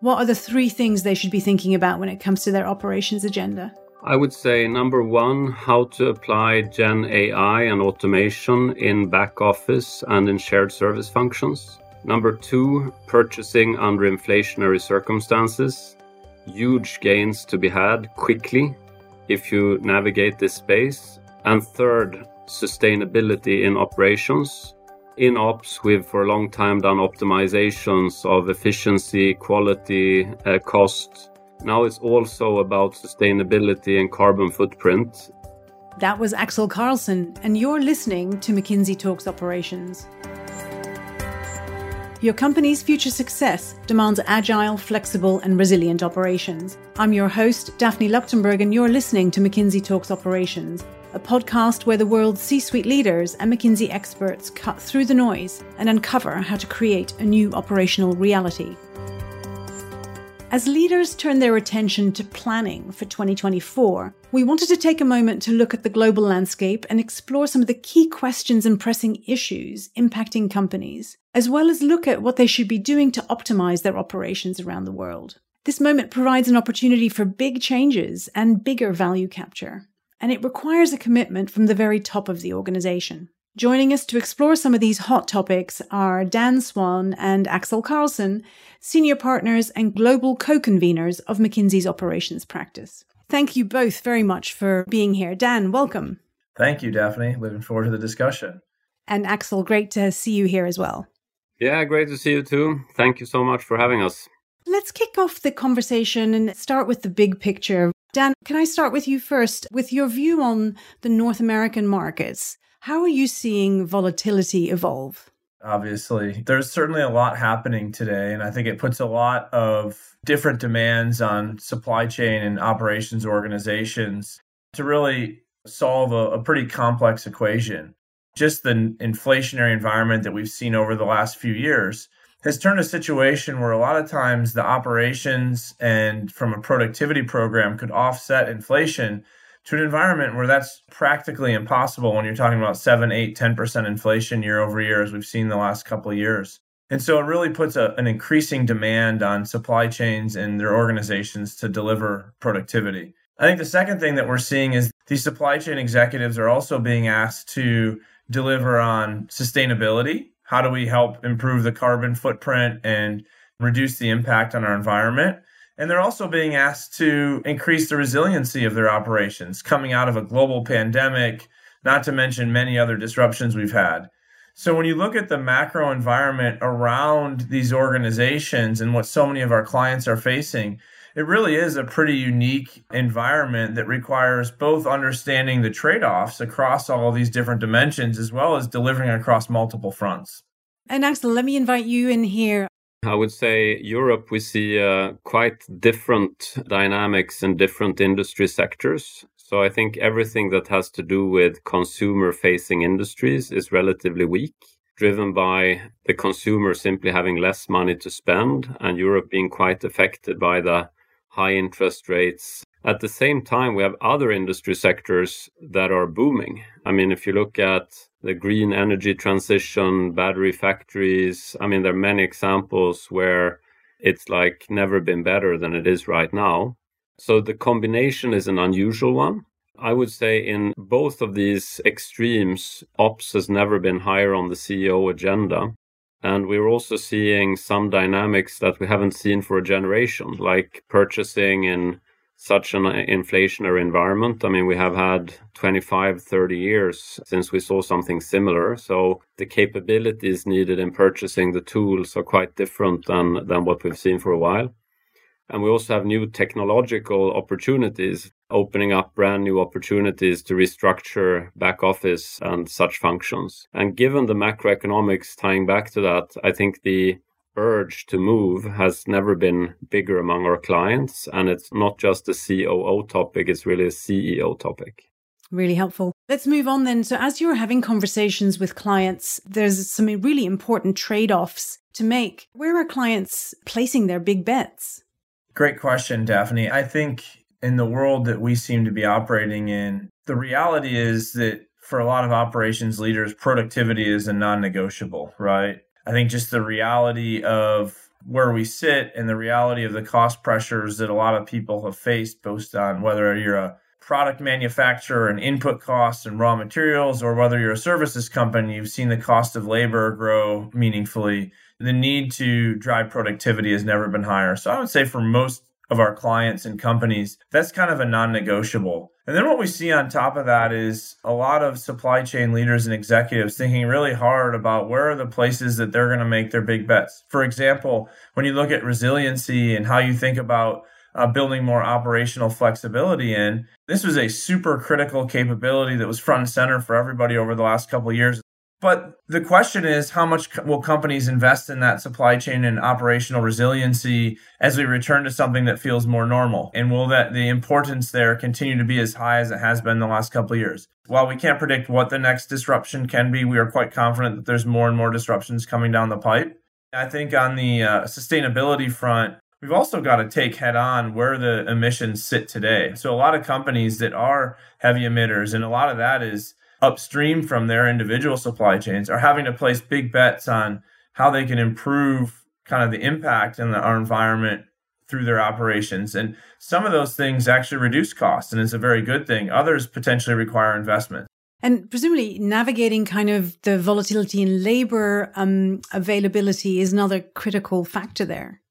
What are the three things they should be thinking about when it comes to their operations agenda? I would say number one, how to apply Gen AI and automation in back office and in shared service functions. Number two, purchasing under inflationary circumstances. Huge gains to be had quickly if you navigate this space. And third, sustainability in operations. In ops, we've for a long time done optimizations of efficiency, quality, uh, cost. Now it's also about sustainability and carbon footprint. That was Axel Karlsson, and you're listening to McKinsey Talks Operations. Your company's future success demands agile, flexible, and resilient operations. I'm your host, Daphne Luchtenberg, and you're listening to McKinsey Talks Operations, a podcast where the world's C suite leaders and McKinsey experts cut through the noise and uncover how to create a new operational reality. As leaders turn their attention to planning for 2024, we wanted to take a moment to look at the global landscape and explore some of the key questions and pressing issues impacting companies, as well as look at what they should be doing to optimize their operations around the world. This moment provides an opportunity for big changes and bigger value capture, and it requires a commitment from the very top of the organization. Joining us to explore some of these hot topics are Dan Swan and Axel Karlsson, senior partners and global co conveners of McKinsey's operations practice. Thank you both very much for being here. Dan, welcome. Thank you, Daphne. Looking forward to the discussion. And Axel, great to see you here as well. Yeah, great to see you too. Thank you so much for having us. Let's kick off the conversation and start with the big picture. Dan, can I start with you first with your view on the North American markets? How are you seeing volatility evolve? Obviously, there's certainly a lot happening today, and I think it puts a lot of different demands on supply chain and operations organizations to really solve a, a pretty complex equation. Just the inflationary environment that we've seen over the last few years has turned a situation where a lot of times the operations and from a productivity program could offset inflation to an environment where that's practically impossible when you're talking about 7 8 10% inflation year over year as we've seen the last couple of years. And so it really puts a, an increasing demand on supply chains and their organizations to deliver productivity. I think the second thing that we're seeing is these supply chain executives are also being asked to deliver on sustainability how do we help improve the carbon footprint and reduce the impact on our environment and they're also being asked to increase the resiliency of their operations coming out of a global pandemic, not to mention many other disruptions we've had. So when you look at the macro environment around these organizations and what so many of our clients are facing, it really is a pretty unique environment that requires both understanding the trade offs across all of these different dimensions as well as delivering across multiple fronts. And Axel, let me invite you in here. I would say Europe, we see uh, quite different dynamics in different industry sectors. So I think everything that has to do with consumer facing industries is relatively weak, driven by the consumer simply having less money to spend and Europe being quite affected by the high interest rates. At the same time, we have other industry sectors that are booming. I mean, if you look at the green energy transition, battery factories. I mean, there are many examples where it's like never been better than it is right now. So the combination is an unusual one. I would say in both of these extremes, ops has never been higher on the CEO agenda. And we're also seeing some dynamics that we haven't seen for a generation, like purchasing in such an uh, inflationary environment. I mean, we have had 25, 30 years since we saw something similar. So the capabilities needed in purchasing the tools are quite different than, than what we've seen for a while. And we also have new technological opportunities, opening up brand new opportunities to restructure back office and such functions. And given the macroeconomics tying back to that, I think the urge to move has never been bigger among our clients. And it's not just a COO topic, it's really a CEO topic. Really helpful. Let's move on then. So, as you're having conversations with clients, there's some really important trade offs to make. Where are clients placing their big bets? Great question, Daphne. I think in the world that we seem to be operating in, the reality is that for a lot of operations leaders, productivity is a non negotiable, right? I think just the reality of where we sit and the reality of the cost pressures that a lot of people have faced, based on whether you're a product manufacturer and input costs and raw materials, or whether you're a services company, you've seen the cost of labor grow meaningfully. The need to drive productivity has never been higher. So I would say for most of our clients and companies, that's kind of a non negotiable. And then what we see on top of that is a lot of supply chain leaders and executives thinking really hard about where are the places that they're going to make their big bets. For example, when you look at resiliency and how you think about uh, building more operational flexibility in. This was a super critical capability that was front and center for everybody over the last couple years. But the question is, how much will companies invest in that supply chain and operational resiliency as we return to something that feels more normal? And will that the importance there continue to be as high as it has been the last couple of years? While we can't predict what the next disruption can be, we are quite confident that there's more and more disruptions coming down the pipe. I think on the uh, sustainability front, we've also got to take head on where the emissions sit today. So a lot of companies that are heavy emitters, and a lot of that is upstream from their individual supply chains are having to place big bets on how they can improve kind of the impact in our environment through their operations. And some of those things actually reduce costs, and it's a very good thing. Others potentially require investment. And presumably, navigating kind of the volatility in labor um, availability is another critical factor there.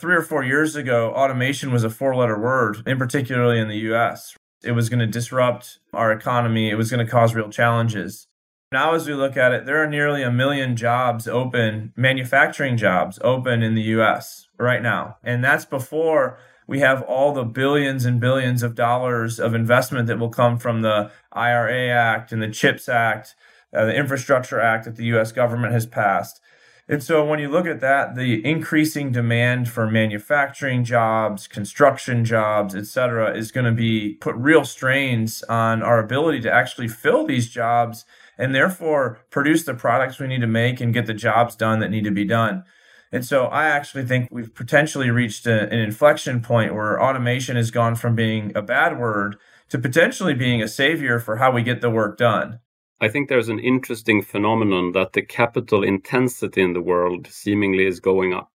Three or four years ago, automation was a four letter word, in particularly in the US. It was going to disrupt our economy. It was going to cause real challenges. Now, as we look at it, there are nearly a million jobs open, manufacturing jobs open in the US right now. And that's before we have all the billions and billions of dollars of investment that will come from the IRA Act and the CHIPS Act, uh, the Infrastructure Act that the US government has passed. And so when you look at that, the increasing demand for manufacturing jobs, construction jobs, et cetera, is going to be put real strains on our ability to actually fill these jobs and therefore produce the products we need to make and get the jobs done that need to be done. And so I actually think we've potentially reached a, an inflection point where automation has gone from being a bad word to potentially being a savior for how we get the work done. I think there's an interesting phenomenon that the capital intensity in the world seemingly is going up,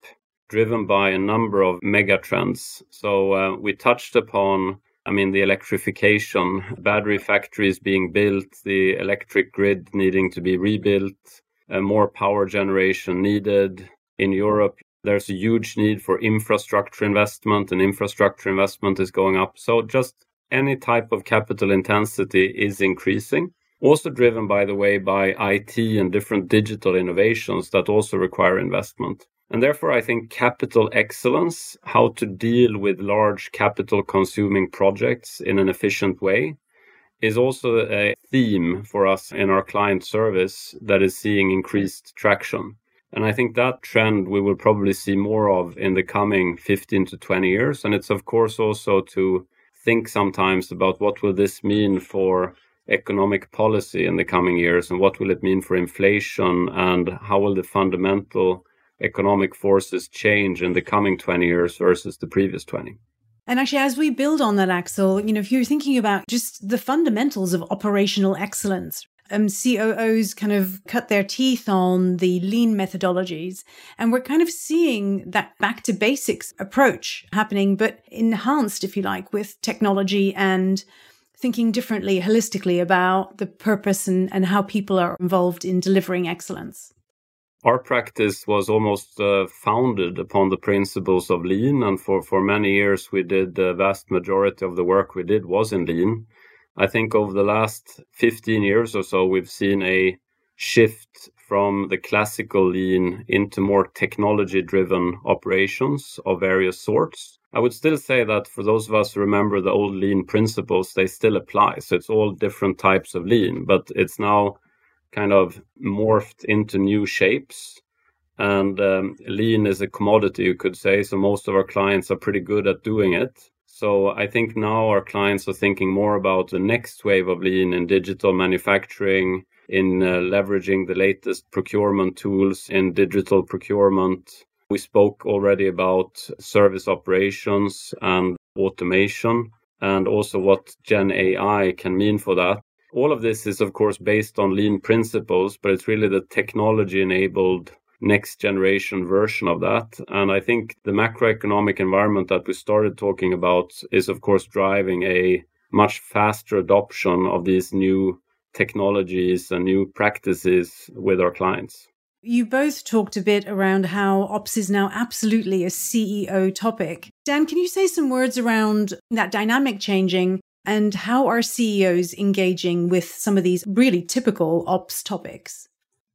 driven by a number of mega trends. So uh, we touched upon, I mean, the electrification, battery factories being built, the electric grid needing to be rebuilt, uh, more power generation needed. In Europe, there's a huge need for infrastructure investment, and infrastructure investment is going up. So just any type of capital intensity is increasing also driven, by the way, by IT and different digital innovations that also require investment. And therefore, I think capital excellence, how to deal with large capital consuming projects in an efficient way, is also a theme for us in our client service that is seeing increased traction. And I think that trend we will probably see more of in the coming 15 to 20 years. And it's, of course, also to think sometimes about what will this mean for economic policy in the coming years and what will it mean for inflation and how will the fundamental economic forces change in the coming 20 years versus the previous 20 and actually, as we build on that, Axel, you know, if you're thinking about just the fundamentals of operational excellence, um, COOs kind of cut their teeth on the lean methodologies. And we're kind of seeing that back to basics approach happening, but enhanced, if you like, with technology and thinking differently, holistically about the purpose and, and how people are involved in delivering excellence? Our practice was almost uh, founded upon the principles of lean, and for, for many years we did the vast majority of the work we did was in lean. I think over the last 15 years or so, we've seen a shift from the classical lean into more technology driven operations of various sorts. I would still say that for those of us who remember the old lean principles, they still apply. So it's all different types of lean, but it's now kind of morphed into new shapes. And um, lean is a commodity, you could say. So most of our clients are pretty good at doing it. So I think now our clients are thinking more about the next wave of lean in digital manufacturing, in uh, leveraging the latest procurement tools in digital procurement, we spoke already about service operations and automation and also what Gen AI can mean for that. All of this is, of course, based on lean principles, but it's really the technology enabled next generation version of that. And I think the macroeconomic environment that we started talking about is, of course, driving a much faster adoption of these new technologies and new practices with our clients. You both talked a bit around how ops is now absolutely a CEO topic. Dan, can you say some words around that dynamic changing and how are CEOs engaging with some of these really typical ops topics?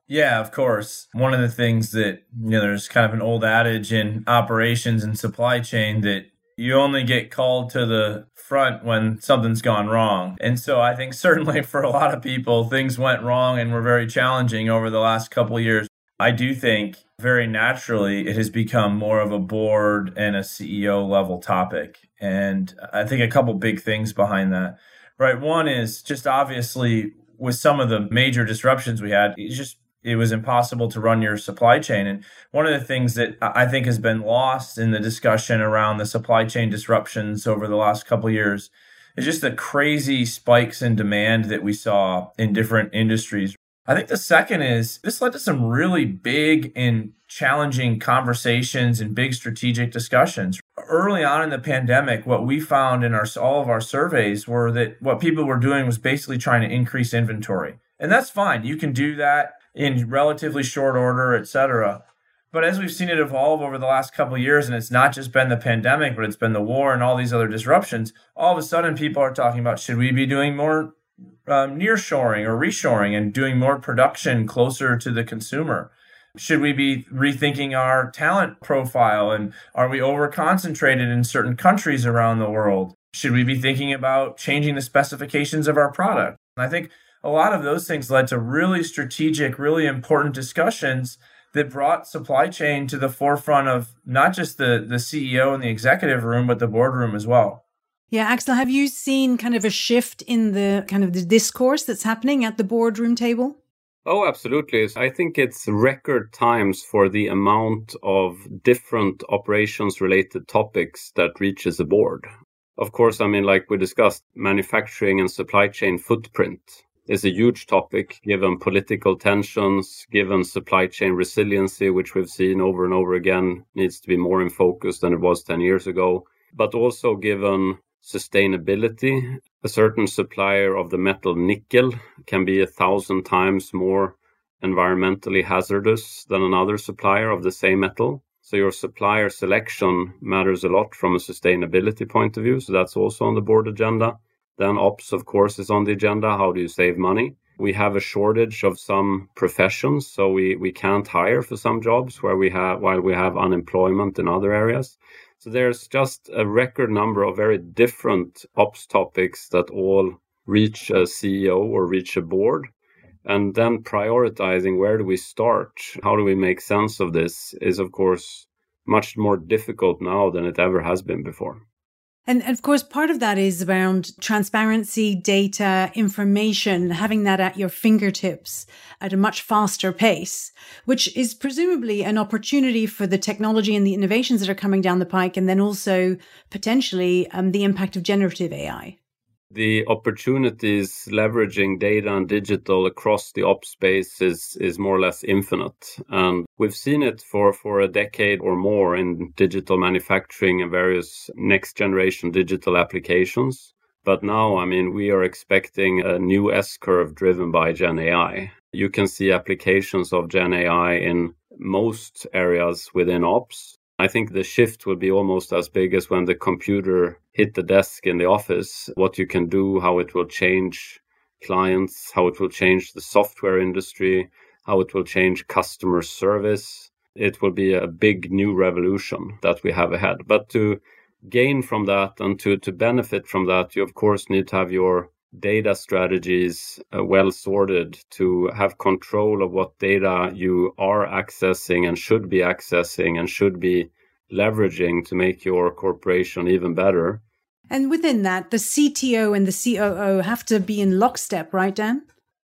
Yeah, of course. One of the things that, you know, there's kind of an old adage in operations and supply chain that you only get called to the front when something's gone wrong. And so I think certainly for a lot of people, things went wrong and were very challenging over the last couple years. I do think very naturally it has become more of a board and a CEO level topic. And I think a couple big things behind that. Right. One is just obviously with some of the major disruptions we had, it's just it was impossible to run your supply chain. And one of the things that I think has been lost in the discussion around the supply chain disruptions over the last couple years is just the crazy spikes in demand that we saw in different industries. I think the second is this led to some really big and challenging conversations and big strategic discussions. Early on in the pandemic, what we found in our all of our surveys were that what people were doing was basically trying to increase inventory. And that's fine. You can do that in relatively short order, et cetera. But as we've seen it evolve over the last couple years, and it's not just been the pandemic, but it's been the war and all these other disruptions, all of a sudden people are talking about should we be doing more um, nearshoring or reshoring and doing more production closer to the consumer? Should we be rethinking our talent profile and are we over concentrated in certain countries around the world? Should we be thinking about changing the specifications of our product? And I think a lot of those things led to really strategic, really important discussions that brought supply chain to the forefront of not just the, the CEO and the executive room, but the boardroom as well. Yeah, Axel, have you seen kind of a shift in the kind of the discourse that's happening at the boardroom table? Oh, absolutely. I think it's record times for the amount of different operations related topics that reaches a board. Of course, I mean, like we discussed, manufacturing and supply chain footprint is a huge topic given political tensions, given supply chain resiliency, which we've seen over and over again needs to be more in focus than it was 10 years ago, but also given sustainability. A certain supplier of the metal nickel can be a thousand times more environmentally hazardous than another supplier of the same metal. So your supplier selection matters a lot from a sustainability point of view. So that's also on the board agenda. Then ops, of course, is on the agenda. How do you save money? We have a shortage of some professions, so we, we can't hire for some jobs where we have while we have unemployment in other areas. So there's just a record number of very different ops topics that all reach a CEO or reach a board. And then prioritizing where do we start? How do we make sense of this is, of course, much more difficult now than it ever has been before. And, of course, part of that is around transparency, data, information, having that at your fingertips at a much faster pace, which is presumably an opportunity for the technology and the innovations that are coming down the pike, and then also potentially um, the impact of generative AI the opportunities leveraging data and digital across the ops space is is more or less infinite. And we've seen it for for a decade or more in digital manufacturing and various next generation digital applications. But now i mean we are expecting a new s curve driven by gen ai you can see applications of gen ai in most areas within ops I think the shift will be almost as big as when the computer hit the desk in the office. What you can do, how it will change clients, how it will change the software industry, how it will change customer service. It will be a big new revolution that we have ahead. But to gain from that and to, to benefit from that, you of course need to have your data strategies uh, well sorted to have control of what data you are accessing and should be accessing and should be leveraging to make your corporation even better. And within that, the CTO and the COO have to be in lockstep, right, Dan?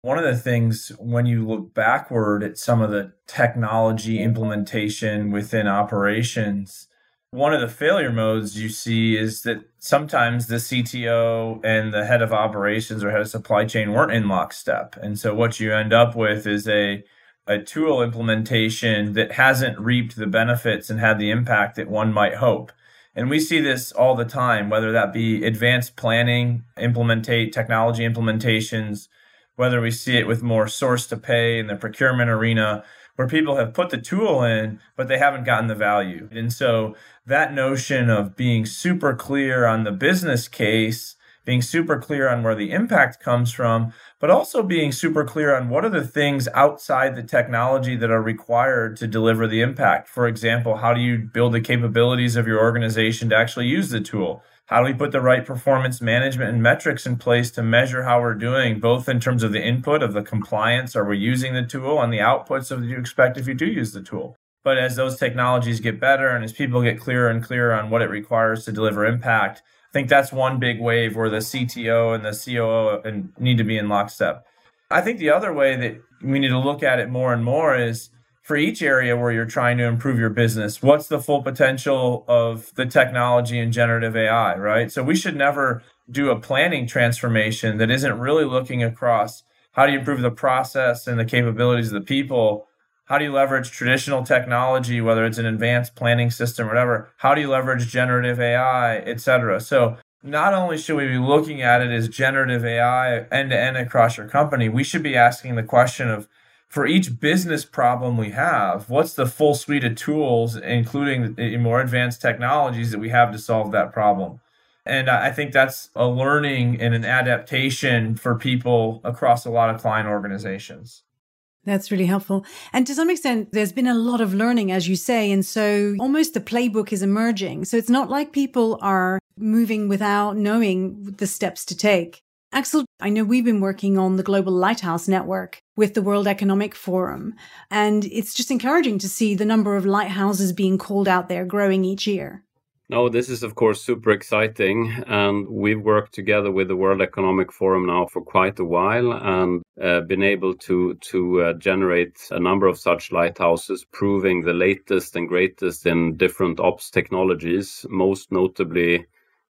One of the things when you look backward at some of the technology implementation within operations, one of the failure modes you see is that sometimes the CTO and the head of operations or head of supply chain weren't in lockstep. And so what you end up with is a a tool implementation that hasn't reaped the benefits and had the impact that one might hope. And we see this all the time, whether that be advanced planning, implementate technology implementations, whether we see it with more source to pay in the procurement arena, where people have put the tool in, but they haven't gotten the value. And so that notion of being super clear on the business case being super clear on where the impact comes from, but also being super clear on what are the things outside the technology that are required to deliver the impact. For example, how do you build the capabilities of your organization to actually use the tool? How do we put the right performance management and metrics in place to measure how we're doing, both in terms of the input of the compliance, are we using the tool, and the outputs of you expect if you do use the tool? But as those technologies get better and as people get clearer and clearer on what it requires to deliver impact, I think that's one big wave where the CTO and the COO need to be in lockstep. I think the other way that we need to look at it more and more is for each area where you're trying to improve your business, what's the full potential of the technology and generative AI, right? So we should never do a planning transformation that isn't really looking across how do you improve the process and the capabilities of the people how do you leverage traditional technology, whether it's an advanced planning system or whatever? How do you leverage generative AI, et cetera? So not only should we be looking at it as generative AI end to end across your company, we should be asking the question of for each business problem we have, what's the full suite of tools, including more advanced technologies that we have to solve that problem? And I think that's a learning and an adaptation for people across a lot of client organizations. That's really helpful. And to some extent, there's been a lot of learning, as you say. And so almost the playbook is emerging. So it's not like people are moving without knowing the steps to take. Axel, I know we've been working on the Global Lighthouse Network with the World Economic Forum. And it's just encouraging to see the number of lighthouses being called out there growing each year. No, this is of course super exciting, and we've worked together with the World Economic Forum now for quite a while, and uh, been able to to uh, generate a number of such lighthouses, proving the latest and greatest in different ops technologies, most notably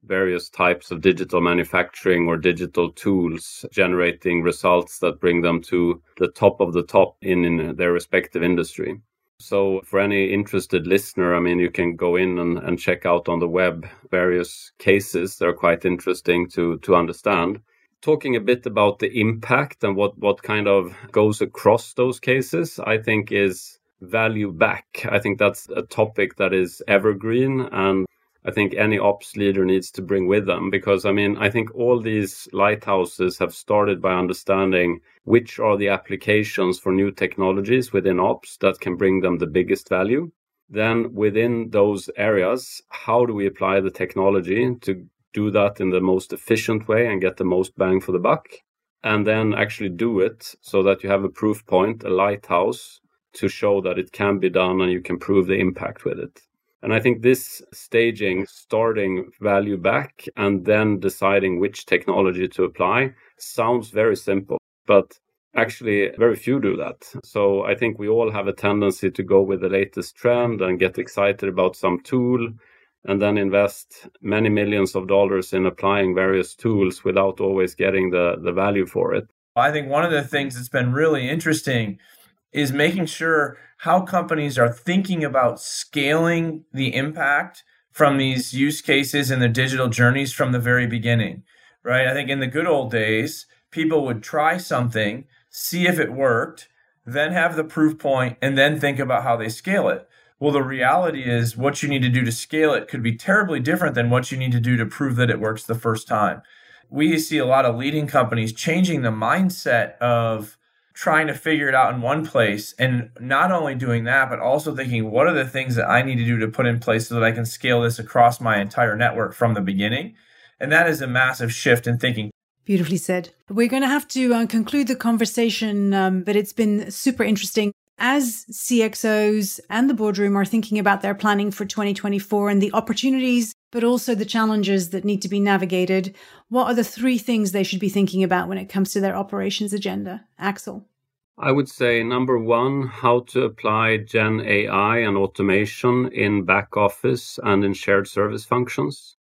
various types of digital manufacturing or digital tools, generating results that bring them to the top of the top in, in their respective industry. So, for any interested listener, I mean, you can go in and, and check out on the web various cases. They're quite interesting to, to understand. Talking a bit about the impact and what, what kind of goes across those cases, I think is value back. I think that's a topic that is evergreen and I think any ops leader needs to bring with them because I mean, I think all these lighthouses have started by understanding which are the applications for new technologies within ops that can bring them the biggest value. Then within those areas, how do we apply the technology to do that in the most efficient way and get the most bang for the buck? And then actually do it so that you have a proof point, a lighthouse to show that it can be done and you can prove the impact with it. And I think this staging, starting value back and then deciding which technology to apply, sounds very simple, but actually very few do that. So I think we all have a tendency to go with the latest trend and get excited about some tool and then invest many millions of dollars in applying various tools without always getting the, the value for it. I think one of the things that's been really interesting is making sure how companies are thinking about scaling the impact from these use cases and the digital journeys from the very beginning, right? I think in the good old days, people would try something, see if it worked, then have the proof point, and then think about how they scale it. Well, the reality is what you need to do to scale it could be terribly different than what you need to do to prove that it works the first time. We see a lot of leading companies changing the mindset of trying to figure it out in one place and not only doing that but also thinking what are the things that i need to do to put in place so that i can scale this across my entire network from the beginning? And that is a massive shift in thinking. Beautifully said. We're going to have to uh, conclude the conversation um, but it's been super interesting. As CXOs and the boardroom are thinking about their planning for 2024 and the opportunities, but also the challenges that need to be navigated, what are the three things they should be thinking about when it comes to their operations agenda? Axel. I would say number one, how to apply Gen AI and automation in back office and in shared service functions.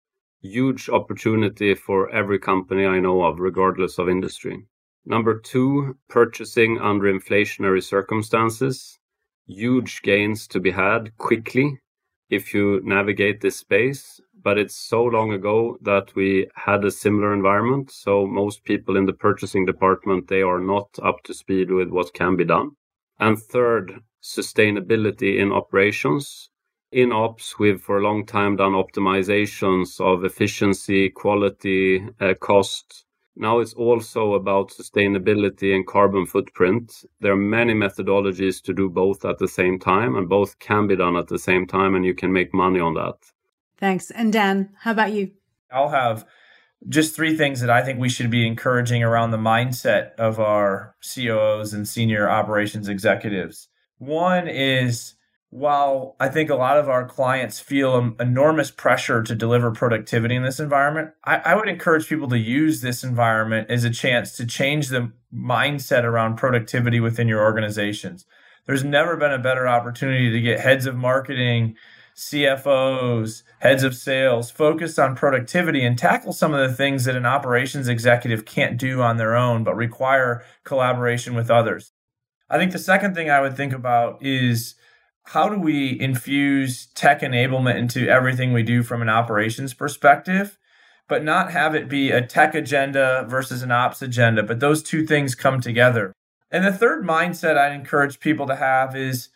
Huge opportunity for every company I know of, regardless of industry. Number two, purchasing under inflationary circumstances. Huge gains to be had quickly if you navigate this space. But it's so long ago that we had a similar environment. So most people in the purchasing department, they are not up to speed with what can be done. And third, sustainability in operations. In ops, we've for a long time done optimizations of efficiency, quality, uh, cost. Now it's also about sustainability and carbon footprint. There are many methodologies to do both at the same time, and both can be done at the same time, and you can make money on that. Thanks. And Dan, how about you? I'll have just three things that I think we should be encouraging around the mindset of our COOs and senior operations executives. One is while I think a lot of our clients feel enormous pressure to deliver productivity in this environment, I, I, would encourage people to use this environment as a chance to change the mindset around productivity within your organizations. There's never been a better opportunity to get heads of marketing, CFOs, heads of sales focus on productivity and tackle some of the things that an operations executive can't do on their own, but require collaboration with others. I think the second thing I would think about is how do we infuse tech enablement into everything we do from an operations perspective, but not have it be a tech agenda versus an ops agenda, but those two things come together. And the third mindset I'd encourage people to have is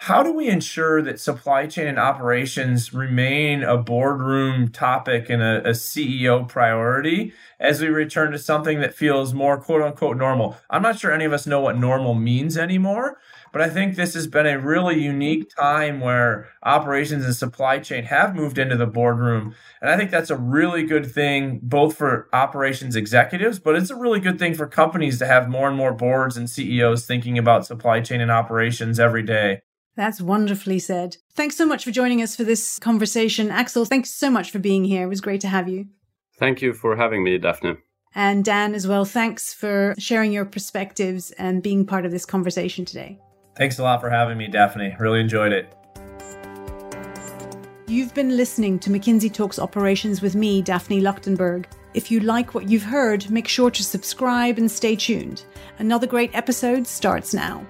how do we ensure that supply chain and operations remain a boardroom topic and a, a, CEO priority as we return to something that feels more quote unquote normal? I'm not sure any of us know what normal means anymore, but I think this has been a really unique time where operations and supply chain have moved into the boardroom. And I think that's a really good thing, both for operations executives, but it's a really good thing for companies to have more and more boards and CEOs thinking about supply chain and operations every day. That's wonderfully said. Thanks so much for joining us for this conversation. Axel, thanks so much for being here. It was great to have you. Thank you for having me, Daphne. And Dan as well, thanks for sharing your perspectives and being part of this conversation today. Thanks a lot for having me, Daphne. Really enjoyed it. You've been listening to McKinsey Talks Operations with me, Daphne Luchtenberg. If you like what you've heard, make sure to subscribe and stay tuned. Another great episode starts now.